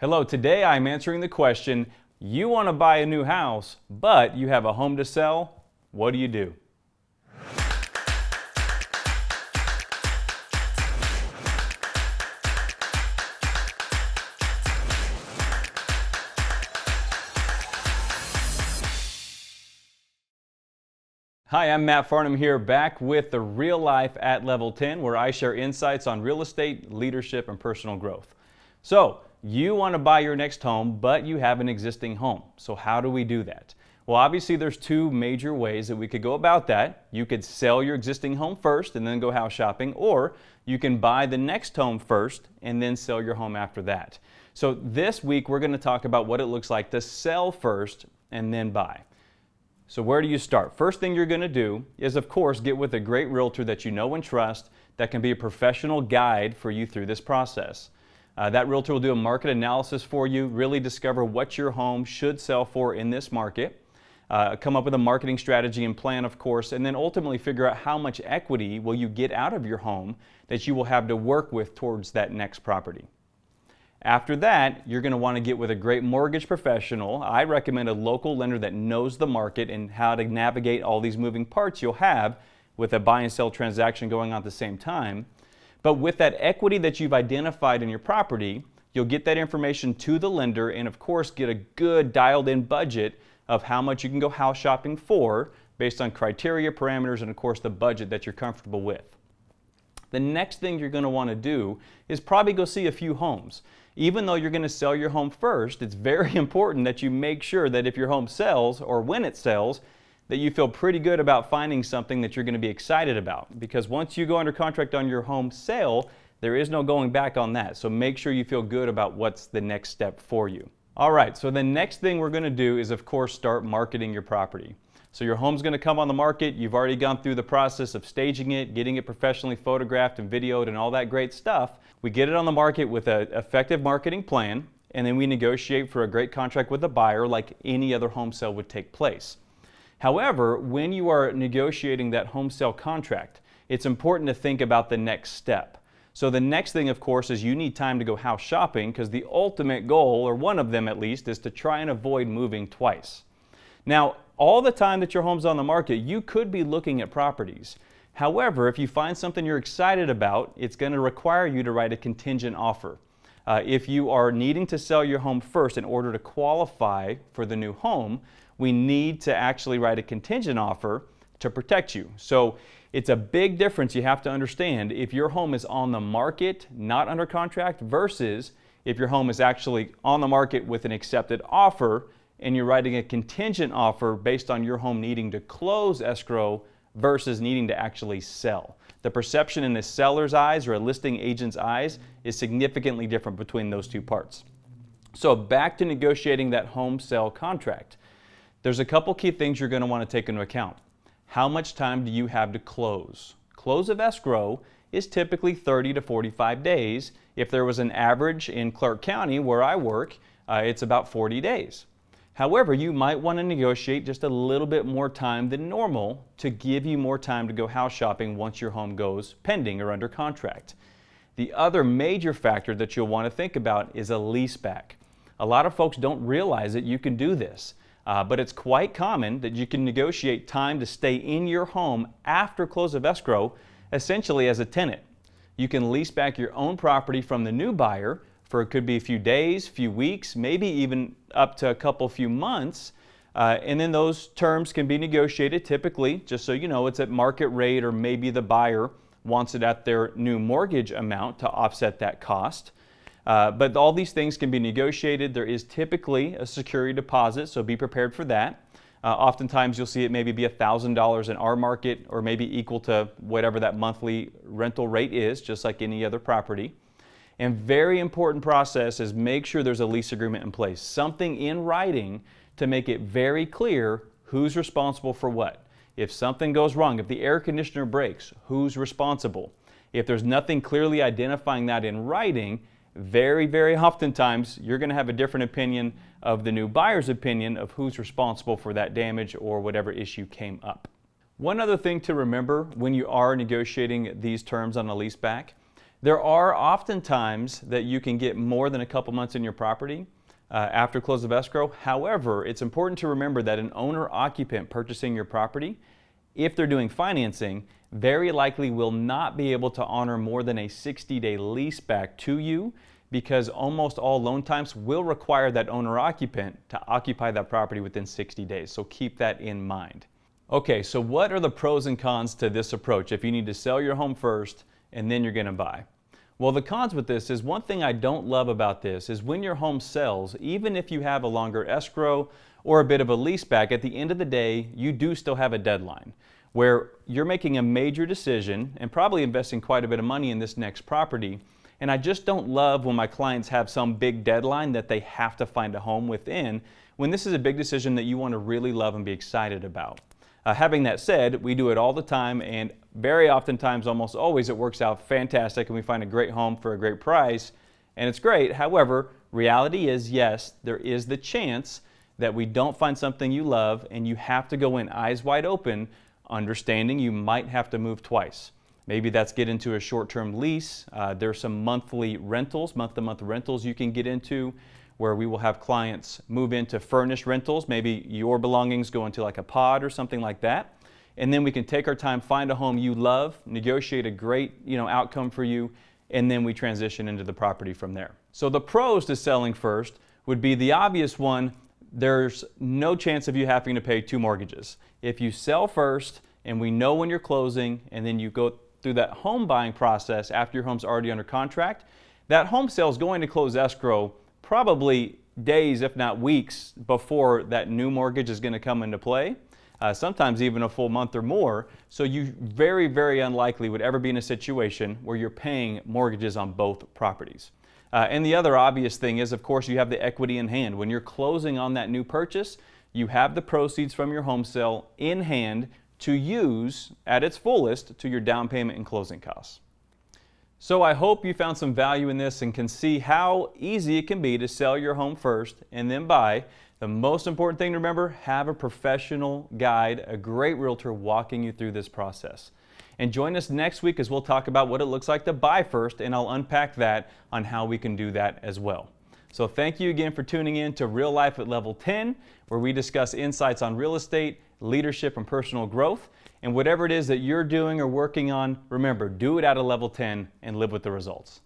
Hello, today I'm answering the question you want to buy a new house, but you have a home to sell. What do you do? Hi, I'm Matt Farnham here, back with the Real Life at Level 10, where I share insights on real estate, leadership, and personal growth. So, you want to buy your next home, but you have an existing home. So, how do we do that? Well, obviously, there's two major ways that we could go about that. You could sell your existing home first and then go house shopping, or you can buy the next home first and then sell your home after that. So, this week we're going to talk about what it looks like to sell first and then buy. So where do you start? First thing you're going to do is, of course, get with a great realtor that you know and trust that can be a professional guide for you through this process. Uh, that realtor will do a market analysis for you, really discover what your home should sell for in this market, uh, come up with a marketing strategy and plan, of course, and then ultimately figure out how much equity will you get out of your home that you will have to work with towards that next property. After that, you're going to want to get with a great mortgage professional. I recommend a local lender that knows the market and how to navigate all these moving parts you'll have with a buy and sell transaction going on at the same time. But with that equity that you've identified in your property, you'll get that information to the lender and, of course, get a good dialed in budget of how much you can go house shopping for based on criteria, parameters, and, of course, the budget that you're comfortable with. The next thing you're going to want to do is probably go see a few homes even though you're going to sell your home first, it's very important that you make sure that if your home sells or when it sells, that you feel pretty good about finding something that you're going to be excited about. Because once you go under contract on your home sale, there is no going back on that. So make sure you feel good about what's the next step for you. All right, so the next thing we're going to do is, of course, start marketing your property. So your home's going to come on the market. You've already gone through the process of staging it, getting it professionally photographed and videoed and all that great stuff. We get it on the market with an effective marketing plan, and then we negotiate for a great contract with the buyer like any other home sale would take place. However, when you are negotiating that home sale contract, it's important to think about the next step. So the next thing, of course, is you need time to go house shopping because the ultimate goal, or one of them at least, is to try and avoid moving twice. Now, all the time that your home's on the market, you could be looking at properties. However, if you find something you're excited about, it's going to require you to write a contingent offer. Uh, if you are needing to sell your home first in order to qualify for the new home, we need to actually write a contingent offer to protect you. So it's a big difference you have to understand if your home is on the market, not under contract, versus if your home is actually on the market with an accepted offer and you're writing a contingent offer based on your home needing to close escrow versus needing to actually sell. The perception in a seller's eyes or a listing agent's eyes is significantly different between those two parts. So back to negotiating that home sale contract. There's a couple key things you're going to want to take into account. How much time do you have to close? Close of escrow is typically 30 to 45 days. If there was an average in Clark County where I work, uh, it's about 40 days. However, you might want to negotiate just a little bit more time than normal to give you more time to go house shopping once your home goes pending or under contract. The other major factor that you'll want to think about is a lease back. A lot of folks don't realize that you can do this, uh, but it's quite common that you can negotiate time to stay in your home after close of escrow, essentially as a tenant. You can lease back your own property from the new buyer for it could be a few days, few weeks, maybe even up to a couple few months. Uh, and then those terms can be negotiated typically, just so you know, it's at market rate or maybe the buyer wants it at their new mortgage amount to offset that cost. Uh, but all these things can be negotiated. There is typically a security deposit, so be prepared for that. Uh, oftentimes you'll see it maybe be $1,000 in our market or maybe equal to whatever that monthly rental rate is, just like any other property. And very important process is make sure there's a lease agreement in place, something in writing to make it very clear who's responsible for what. If something goes wrong, if the air conditioner breaks, who's responsible? If there's nothing clearly identifying that in writing, very, very oftentimes you're going to have a different opinion of the new buyer's opinion of who's responsible for that damage or whatever issue came up. One other thing to remember when you are negotiating these terms on a lease back There are often times that you can get more than a couple months in your property uh, after close of escrow. However, it's important to remember that an owner occupant purchasing your property, if they're doing financing, very likely will not be able to honor more than a 60 day lease back to you because almost all loan types will require that owner occupant to occupy that property within 60 days. So keep that in mind. Okay, so what are the pros and cons to this approach if you need to sell your home first and then you're going to buy? Well, the cons with this is one thing I don't love about this is when your home sells, even if you have a longer escrow or a bit of a lease back, at the end of the day, you do still have a deadline where you're making a major decision and probably investing quite a bit of money in this next property. And I just don't love when my clients have some big deadline that they have to find a home within when this is a big decision that you want to really love and be excited about. Uh, having that said, we do it all the time, and very oftentimes, almost always, it works out fantastic, and we find a great home for a great price, and it's great. However, reality is yes, there is the chance that we don't find something you love, and you have to go in eyes wide open, understanding you might have to move twice. Maybe that's get into a short term lease. Uh, there's some monthly rentals, month to month rentals you can get into where we will have clients move into furnished rentals. Maybe your belongings go into like a pod or something like that. And then we can take our time, find a home you love, negotiate a great you know, outcome for you, and then we transition into the property from there. So the pros to selling first would be the obvious one, there's no chance of you having to pay two mortgages. If you sell first and we know when you're closing and then you go through that home buying process after your home's already under contract, that home sale is going to close escrow probably days, if not weeks, before that new mortgage is going to come into play. Uh, sometimes even a full month or more. So you very, very unlikely would ever be in a situation where you're paying mortgages on both properties. Uh, and the other obvious thing is, of course, you have the equity in hand. When you're closing on that new purchase, you have the proceeds from your home sale in hand to use at its fullest to your down payment and closing costs. So I hope you found some value in this and can see how easy it can be to sell your home first and then buy. The most important thing to remember, have a professional guide, a great realtor walking you through this process. And join us next week as we'll talk about what it looks like to buy first and I'll unpack that on how we can do that as well. So thank you again for tuning in to Real Life at Level 10, where we discuss insights on real estate, leadership, and personal growth. And whatever it is that you're doing or working on, remember, do it at a level 10 and live with the results.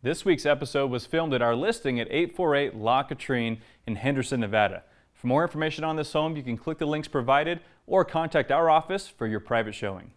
This week's episode was filmed at our listing at 848 La Katrine in Henderson, Nevada. For more information on this home, you can click the links provided or contact our office for your private showing.